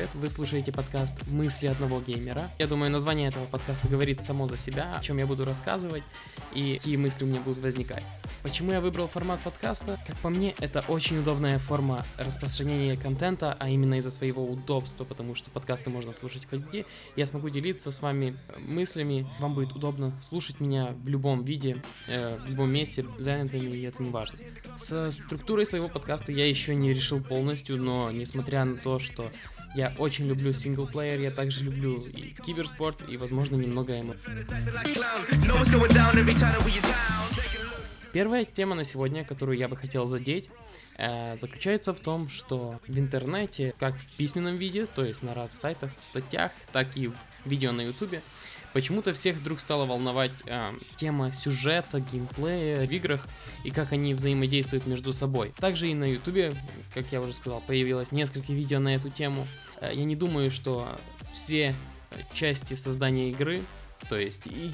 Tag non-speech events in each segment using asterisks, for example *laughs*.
Привет, вы слушаете подкаст «Мысли одного геймера». Я думаю, название этого подкаста говорит само за себя, о чем я буду рассказывать и какие мысли у меня будут возникать. Почему я выбрал формат подкаста? Как по мне, это очень удобная форма распространения контента, а именно из-за своего удобства, потому что подкасты можно слушать хоть где. Я смогу делиться с вами мыслями, вам будет удобно слушать меня в любом виде, э, в любом месте, занятыми, и это не важно. Со структурой своего подкаста я еще не решил полностью, но несмотря на то, что я очень люблю синглплеер, я также люблю и киберспорт, и, возможно, немного эмо. Первая тема на сегодня, которую я бы хотел задеть, э, заключается в том, что в интернете, как в письменном виде, то есть на разных сайтах, в статьях, так и в видео на ютубе, почему-то всех вдруг стала волновать э, тема сюжета, геймплея в играх и как они взаимодействуют между собой. Также и на ютубе, как я уже сказал, появилось несколько видео на эту тему. Э, я не думаю, что все части создания игры то есть и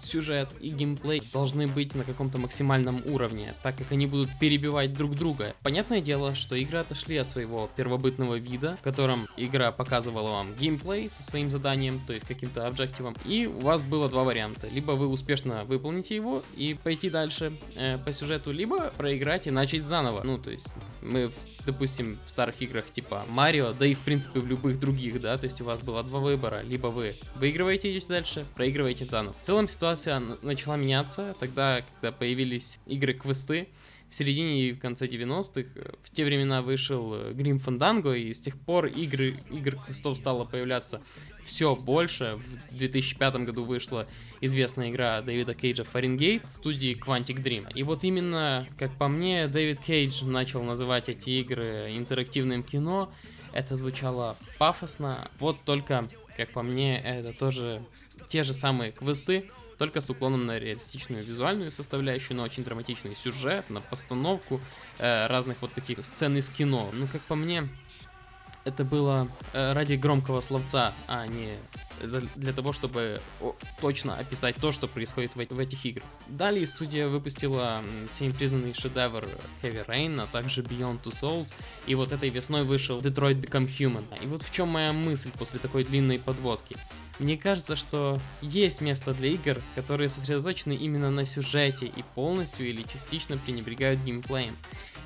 сюжет, и геймплей должны быть на каком-то максимальном уровне, так как они будут перебивать друг друга. Понятное дело, что игры отошли от своего первобытного вида, в котором игра показывала вам геймплей со своим заданием, то есть каким-то объективом, и у вас было два варианта. Либо вы успешно выполните его и пойти дальше э, по сюжету, либо проиграть и начать заново. Ну, то есть мы, допустим, в старых играх типа Марио, да и в принципе в любых других, да, то есть у вас было два выбора. Либо вы выигрываете, идете дальше, проигрываете заново. В целом ситуация начала меняться тогда, когда появились игры-квесты, в середине и в конце 90-х. В те времена вышел Grim Fandango, и с тех пор игры, игр квестов стало появляться все больше. В 2005 году вышла известная игра Дэвида Кейджа Фаренгейт студии Quantic Dream. И вот именно, как по мне, Дэвид Кейдж начал называть эти игры интерактивным кино. Это звучало пафосно. Вот только, как по мне, это тоже те же самые квесты, только с уклоном на реалистичную визуальную составляющую, на очень драматичный сюжет, на постановку э, разных вот таких сцен из кино. Ну, как по мне, это было э, ради громкого словца, а не для того, чтобы точно описать то, что происходит в, этих играх. Далее студия выпустила всем признанный шедевр Heavy Rain, а также Beyond Two Souls, и вот этой весной вышел Detroit Become Human. И вот в чем моя мысль после такой длинной подводки. Мне кажется, что есть место для игр, которые сосредоточены именно на сюжете и полностью или частично пренебрегают геймплеем.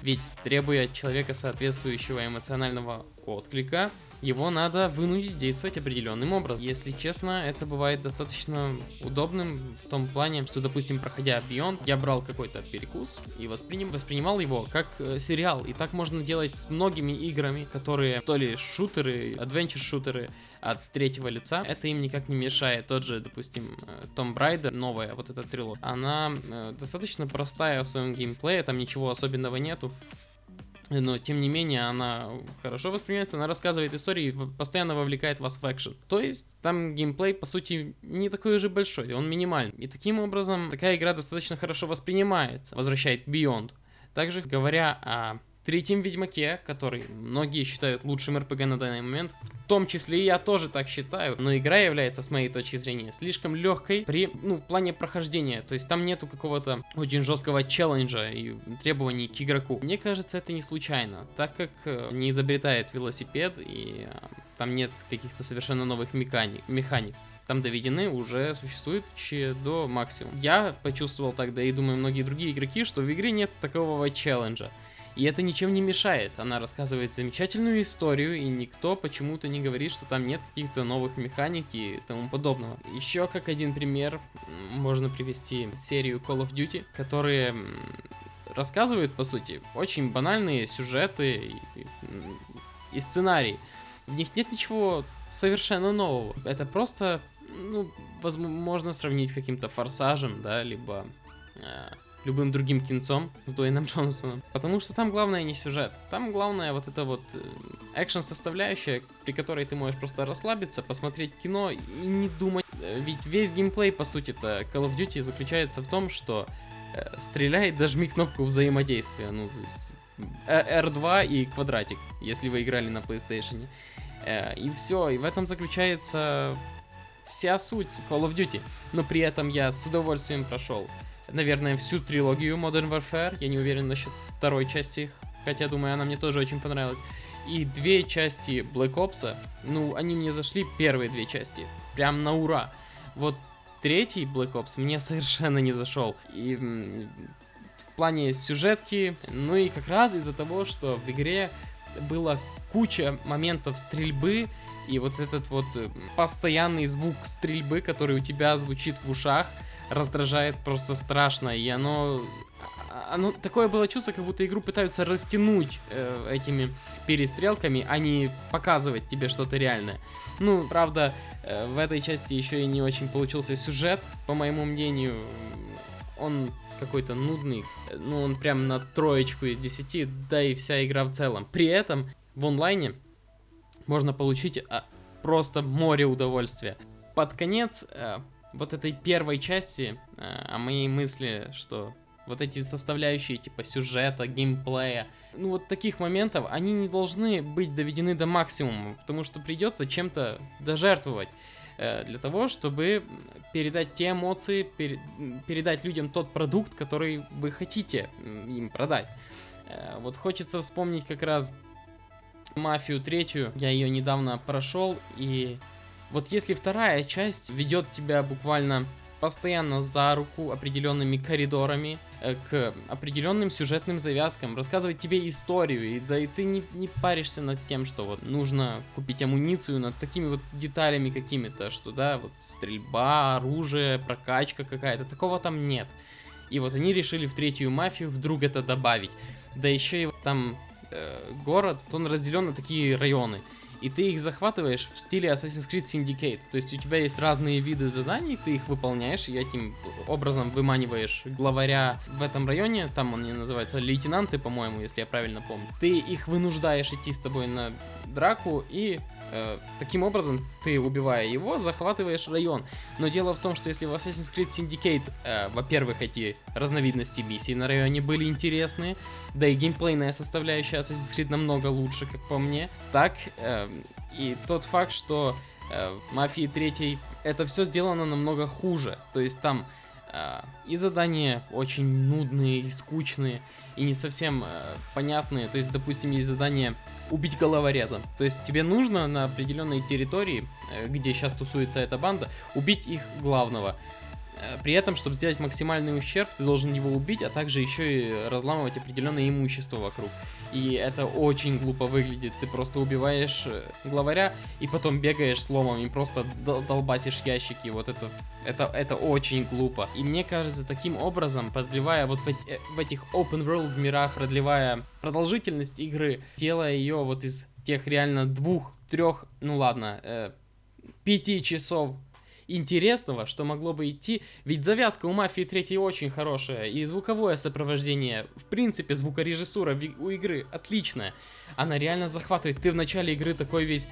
Ведь требуя от человека соответствующего эмоционального отклика, его надо вынудить действовать определенным образом. Если честно, это бывает достаточно удобным в том плане, что, допустим, проходя Beyond, я брал какой-то перекус и восприним, воспринимал его как э, сериал. И так можно делать с многими играми, которые то ли шутеры, adventure-шутеры, от третьего лица, это им никак не мешает. Тот же, допустим, Том Брайдер, новая вот эта трилогия, она э, достаточно простая в своем геймплее, там ничего особенного нету но тем не менее она хорошо воспринимается, она рассказывает истории и постоянно вовлекает вас в экшен. То есть там геймплей по сути не такой уже большой, он минимальный. И таким образом такая игра достаточно хорошо воспринимается, возвращаясь к Beyond. Также говоря о третьем Ведьмаке, который многие считают лучшим РПГ на данный момент, в том числе и я тоже так считаю, но игра является, с моей точки зрения, слишком легкой при, ну, плане прохождения, то есть там нету какого-то очень жесткого челленджа и требований к игроку. Мне кажется, это не случайно, так как э, не изобретает велосипед и э, там нет каких-то совершенно новых механик. механик там доведены уже существующие до максимума. Я почувствовал тогда и думаю многие другие игроки, что в игре нет такого челленджа. И это ничем не мешает. Она рассказывает замечательную историю, и никто почему-то не говорит, что там нет каких-то новых механик и тому подобного. Еще как один пример можно привести серию Call of Duty, которые рассказывают, по сути, очень банальные сюжеты и, и, сценарии. В них нет ничего совершенно нового. Это просто, ну, возможно, можно сравнить с каким-то форсажем, да, либо э, любым другим кинцом с Дуэйном Джонсоном. Потому что там главное не сюжет. Там главное вот это вот э, экшен составляющая, при которой ты можешь просто расслабиться, посмотреть кино и не думать. Э, ведь весь геймплей, по сути-то, Call of Duty заключается в том, что э, стреляй, дожми кнопку взаимодействия. Ну, то есть R2 и квадратик, если вы играли на PlayStation. Э, и все, и в этом заключается вся суть Call of Duty. Но при этом я с удовольствием прошел наверное, всю трилогию Modern Warfare. Я не уверен насчет второй части, хотя, думаю, она мне тоже очень понравилась. И две части Black Ops, ну, они мне зашли первые две части. Прям на ура. Вот третий Black Ops мне совершенно не зашел. И в плане сюжетки, ну и как раз из-за того, что в игре было куча моментов стрельбы, и вот этот вот э, постоянный звук стрельбы, который у тебя звучит в ушах, раздражает просто страшно. И оно... А, оно такое было чувство, как будто игру пытаются растянуть э, этими перестрелками, а не показывать тебе что-то реальное. Ну, правда, э, в этой части еще и не очень получился сюжет, по моему мнению. Он какой-то нудный, ну он прям на троечку из 10, да и вся игра в целом. При этом в онлайне можно получить а, просто море удовольствия. Под конец а, вот этой первой части, а, о моей мысли, что вот эти составляющие типа сюжета, геймплея, ну вот таких моментов, они не должны быть доведены до максимума, потому что придется чем-то дожертвовать э, для того, чтобы передать те эмоции, пер, передать людям тот продукт, который вы хотите им продать. Э, вот хочется вспомнить как раз Мафию третью, я ее недавно прошел, и вот если вторая часть ведет тебя буквально постоянно за руку определенными коридорами э, к определенным сюжетным завязкам, рассказывать тебе историю, и да и ты не, не паришься над тем, что вот нужно купить амуницию над такими вот деталями какими-то, что да, вот стрельба, оружие, прокачка какая-то, такого там нет. И вот они решили в третью мафию вдруг это добавить. Да еще и там э, город, он разделен на такие районы. И ты их захватываешь в стиле Assassin's Creed Syndicate. То есть у тебя есть разные виды заданий, ты их выполняешь, и этим образом выманиваешь главаря в этом районе, там он не называется лейтенанты, по-моему, если я правильно помню. Ты их вынуждаешь идти с тобой на драку, и таким образом, ты, убивая его, захватываешь район. Но дело в том, что если в Assassin's Creed Syndicate, э, во-первых, эти разновидности миссий на районе были интересные, да и геймплейная составляющая Assassin's Creed намного лучше, как по мне, так э, и тот факт, что э, Мафии 3 это все сделано намного хуже. То есть там э, и задания очень нудные и скучные, и не совсем э, понятные. То есть, допустим, есть задание убить головореза. То есть тебе нужно на определенной территории, э, где сейчас тусуется эта банда, убить их главного. Э, при этом, чтобы сделать максимальный ущерб, ты должен его убить, а также еще и разламывать определенное имущество вокруг. И это очень глупо выглядит. Ты просто убиваешь э, главаря и потом бегаешь с ломом и просто долбасишь ящики. Вот это, это, это очень глупо. И мне кажется, таким образом, продлевая вот в, э, в этих open world мирах, продлевая продолжительность игры, делая ее вот из тех реально двух, трех, ну ладно, э, пяти часов интересного, что могло бы идти. Ведь завязка у Мафии 3 очень хорошая, и звуковое сопровождение, в принципе, звукорежиссура у игры отличная. Она реально захватывает. Ты в начале игры такой весь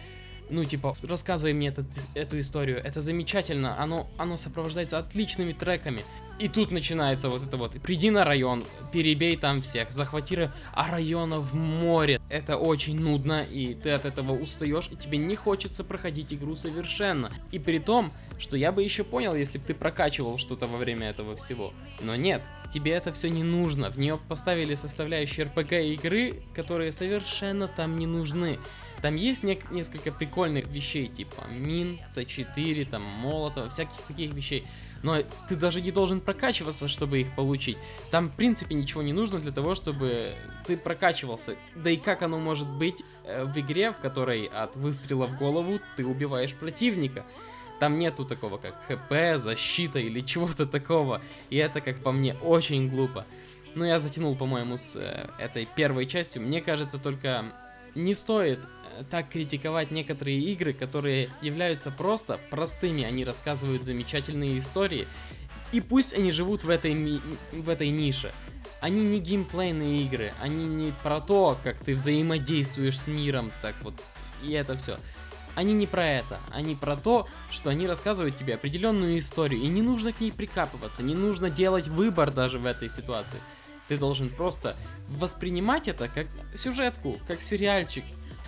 ну, типа, рассказывай мне этот, эту историю, это замечательно, оно, оно сопровождается отличными треками. И тут начинается вот это вот, приди на район, перебей там всех, захвати, а района в море. Это очень нудно, и ты от этого устаешь, и тебе не хочется проходить игру совершенно. И при том, что я бы еще понял, если бы ты прокачивал что-то во время этого всего. Но нет, тебе это все не нужно. В нее поставили составляющие RPG игры, которые совершенно там не нужны. Там есть не несколько прикольных вещей, типа мин, C4, там молотов, всяких таких вещей но ты даже не должен прокачиваться, чтобы их получить. Там, в принципе, ничего не нужно для того, чтобы ты прокачивался. Да и как оно может быть э, в игре, в которой от выстрела в голову ты убиваешь противника? Там нету такого, как ХП, защита или *laughs* чего-то такого. И это, как по мне, очень глупо. Ну, я затянул, по-моему, с э, этой первой частью. Мне кажется, только не стоит так критиковать некоторые игры, которые являются просто простыми, они рассказывают замечательные истории, и пусть они живут в этой, в этой нише. Они не геймплейные игры, они не про то, как ты взаимодействуешь с миром, так вот, и это все. Они не про это, они про то, что они рассказывают тебе определенную историю, и не нужно к ней прикапываться, не нужно делать выбор даже в этой ситуации. Ты должен просто воспринимать это как сюжетку, как сериальчик,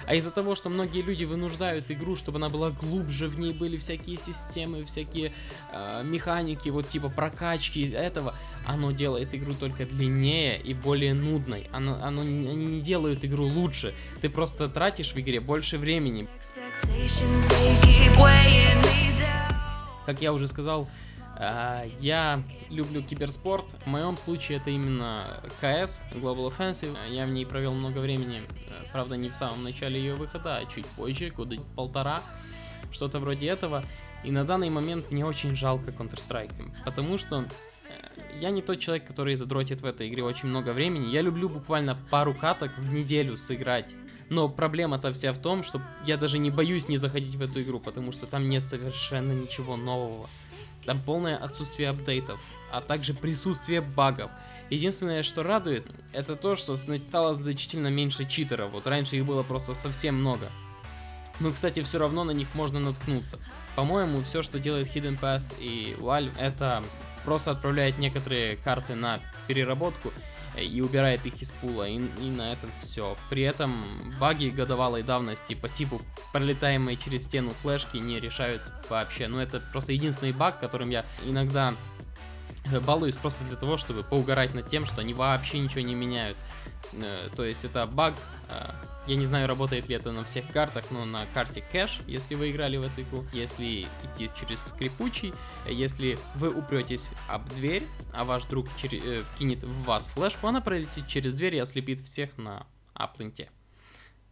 а из-за того, что многие люди вынуждают игру, чтобы она была глубже, в ней были всякие системы, всякие э, механики, вот типа прокачки этого, оно делает игру только длиннее и более нудной. Оно, оно, они не делают игру лучше. Ты просто тратишь в игре больше времени. Как я уже сказал, я люблю киберспорт. В моем случае это именно КС, Global Offensive. Я в ней провел много времени. Правда, не в самом начале ее выхода, а чуть позже, года полтора. Что-то вроде этого. И на данный момент мне очень жалко Counter-Strike. Потому что э, я не тот человек, который задротит в этой игре очень много времени. Я люблю буквально пару каток в неделю сыграть. Но проблема-то вся в том, что я даже не боюсь не заходить в эту игру, потому что там нет совершенно ничего нового. Там полное отсутствие апдейтов, а также присутствие багов. Единственное, что радует, это то, что стало значительно меньше читеров. Вот раньше их было просто совсем много. Но, кстати, все равно на них можно наткнуться. По-моему, все, что делает Hidden Path и Valve, это просто отправляет некоторые карты на переработку и убирает их из пула, и, и на этом все. При этом баги годовалой давности по типу пролетаемые через стену флешки не решают вообще. Ну это просто единственный баг, которым я иногда *laughs* балуюсь просто для того, чтобы поугарать над тем, что они вообще ничего не меняют. Э, то есть это баг э, я не знаю, работает ли это на всех картах, но на карте кэш, если вы играли в эту игру, если идти через скрипучий, если вы упретесь об дверь, а ваш друг чер- э, кинет в вас флешку, она пролетит через дверь и ослепит всех на апленте.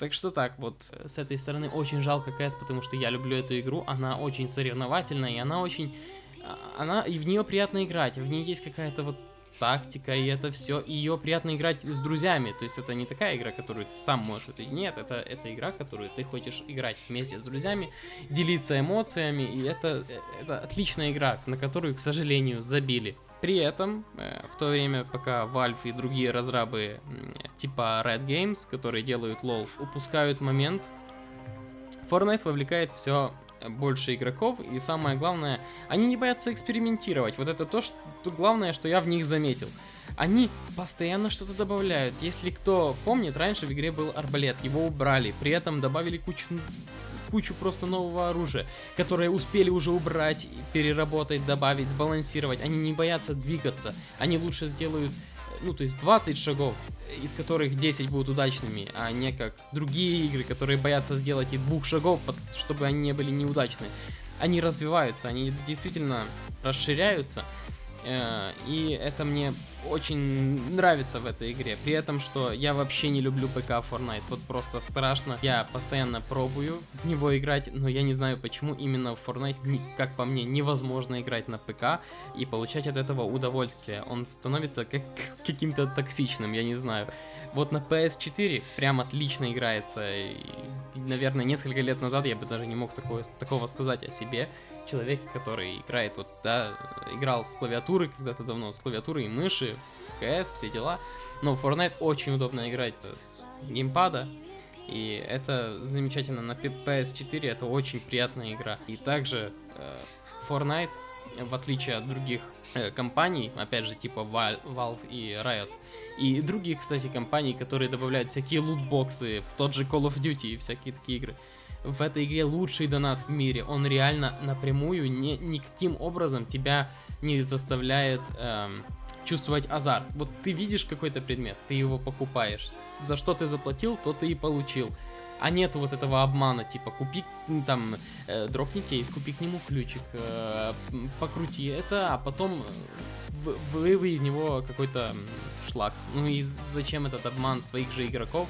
Так что так, вот с этой стороны очень жалко КС, потому что я люблю эту игру, она очень соревновательная, и она очень... А, она, и в нее приятно играть, в ней есть какая-то вот тактика, и это все. ее приятно играть с друзьями. То есть это не такая игра, которую ты сам можешь. Это, нет, это, это игра, которую ты хочешь играть вместе с друзьями, делиться эмоциями. И это, это отличная игра, на которую, к сожалению, забили. При этом, э, в то время, пока Valve и другие разрабы типа Red Games, которые делают LoL, упускают момент, Fortnite вовлекает все больше игроков, и самое главное, они не боятся экспериментировать. Вот это то, что главное, что я в них заметил. Они постоянно что-то добавляют. Если кто помнит, раньше в игре был арбалет, его убрали, при этом добавили кучу кучу просто нового оружия, которое успели уже убрать, переработать, добавить, сбалансировать. Они не боятся двигаться. Они лучше сделают ну, то есть 20 шагов, из которых 10 будут удачными, а не как другие игры, которые боятся сделать и двух шагов, чтобы они не были неудачны. Они развиваются, они действительно расширяются, Э, и это мне очень нравится в этой игре. При этом, что я вообще не люблю ПК Fortnite. Вот просто страшно. Я постоянно пробую в него играть, но я не знаю почему именно в Fortnite, как по мне, невозможно играть на ПК и получать от этого удовольствие. Он становится как каким-то токсичным, я не знаю. Вот на PS4 прям отлично играется. И, наверное, несколько лет назад я бы даже не мог такого, такого сказать о себе. Человеке, который играет, вот, да, играл с клавиатуры когда-то давно, с клавиатурой и мыши, CS, все дела. Но в Fortnite очень удобно играть с геймпада. И это замечательно. На PS4 это очень приятная игра. И также э, Fortnite в отличие от других э, компаний, опять же, типа Valve и Riot, и других, кстати, компаний, которые добавляют всякие лутбоксы в тот же Call of Duty и всякие такие игры. В этой игре лучший донат в мире. Он реально напрямую не, никаким образом тебя не заставляет эм, чувствовать азарт. Вот ты видишь какой-то предмет, ты его покупаешь. За что ты заплатил, то ты и получил а нет вот этого обмана, типа, купи там, э, дропни кейс, купи к нему ключик, э, покрути это, а потом э, вылови из него какой-то шлак. Ну и зачем этот обман своих же игроков,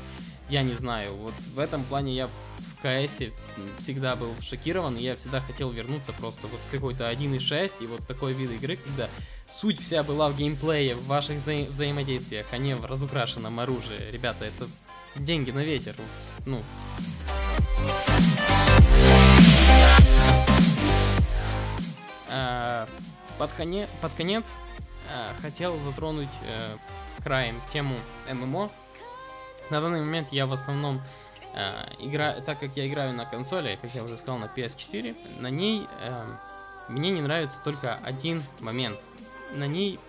я не знаю. Вот в этом плане я в КС всегда был шокирован, и я всегда хотел вернуться просто вот какой-то 1.6 и вот такой вид игры, когда суть вся была в геймплее, в ваших вза взаимодействиях, а не в разукрашенном оружии. Ребята, это деньги на ветер. Ну. А, под, коне, под конец а, хотел затронуть а, краем тему ММО. На данный момент я в основном а, играю, так как я играю на консоли, как я уже сказал, на PS4, на ней а, мне не нравится только один момент. На ней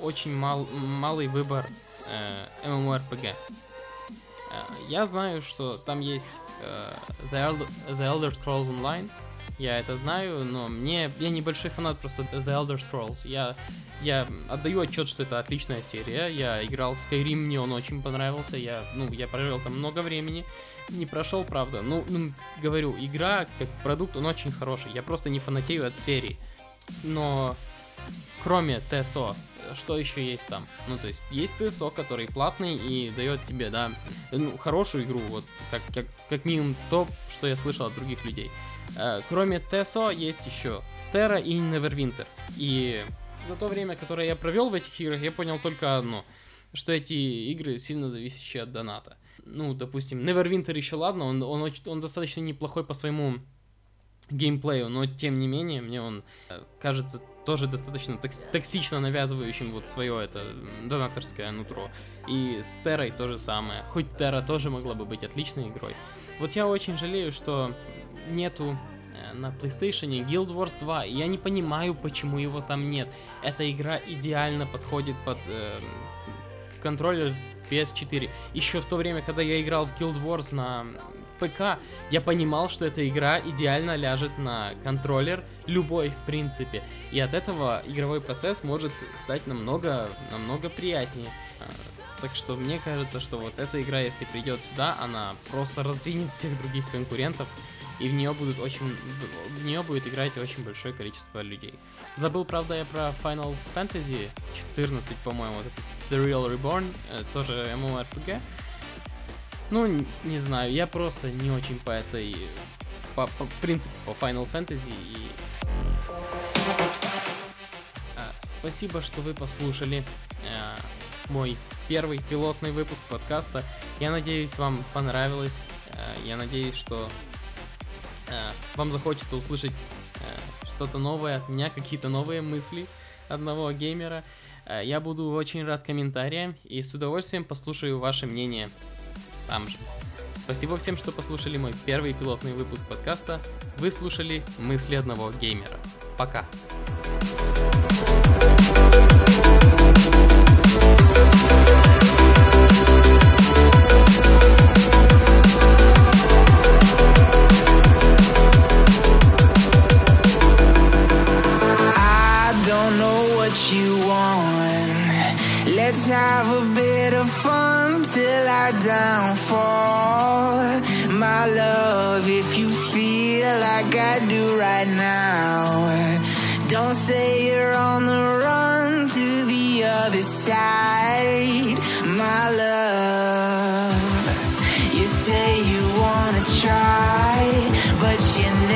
очень мал, малый выбор э, MMORPG. Э, я знаю, что там есть Elder, The Elder Scrolls Online, я это знаю, но мне я небольшой фанат просто The Elder Scrolls. Я я отдаю отчет, что это отличная серия. Я играл в Skyrim, мне он очень понравился. Я ну я провел там много времени, не прошел, правда. Ну, ну говорю, игра как продукт он очень хороший. Я просто не фанатею от серии, но кроме ТСО, что еще есть там? Ну, то есть, есть ТСО, который платный и дает тебе, да, ну, хорошую игру, вот, как, как, как минимум то, что я слышал от других людей. Э, кроме ТСО, есть еще Terra и Neverwinter. И за то время, которое я провел в этих играх, я понял только одно, что эти игры сильно зависящие от доната. Ну, допустим, Neverwinter еще ладно, он, он, он достаточно неплохой по своему геймплею, но тем не менее, мне он э, кажется тоже достаточно токсично навязывающим вот свое это донаторское нутро. И с Террой то же самое. Хоть Терра тоже могла бы быть отличной игрой. Вот я очень жалею, что нету э, на PlayStation Guild Wars 2. И я не понимаю, почему его там нет. Эта игра идеально подходит под э, контроллер PS4. Еще в то время, когда я играл в Guild Wars на ПК, я понимал, что эта игра идеально ляжет на контроллер, любой в принципе. И от этого игровой процесс может стать намного, намного приятнее. А, так что мне кажется, что вот эта игра, если придет сюда, она просто раздвинет всех других конкурентов и в нее будут очень, в нее будет играть очень большое количество людей. Забыл, правда, я про Final Fantasy 14, по-моему, The Real Reborn, э, тоже MMORPG. Ну, не знаю, я просто не очень по этой, по, по в принципе, по Final Fantasy и... А, спасибо, что вы послушали а, мой первый пилотный выпуск подкаста. Я надеюсь, вам понравилось. А, я надеюсь, что Э, вам захочется услышать э, что-то новое от меня, какие-то новые мысли одного геймера, э, я буду очень рад комментариям и с удовольствием послушаю ваше мнение там же. Спасибо всем, что послушали мой первый пилотный выпуск подкаста. Вы слушали мысли одного геймера. Пока. Let's have a bit of fun I downfall. My love, if you feel like I do right now, don't say you're on the run to the other side. My love, you say you wanna try, but you.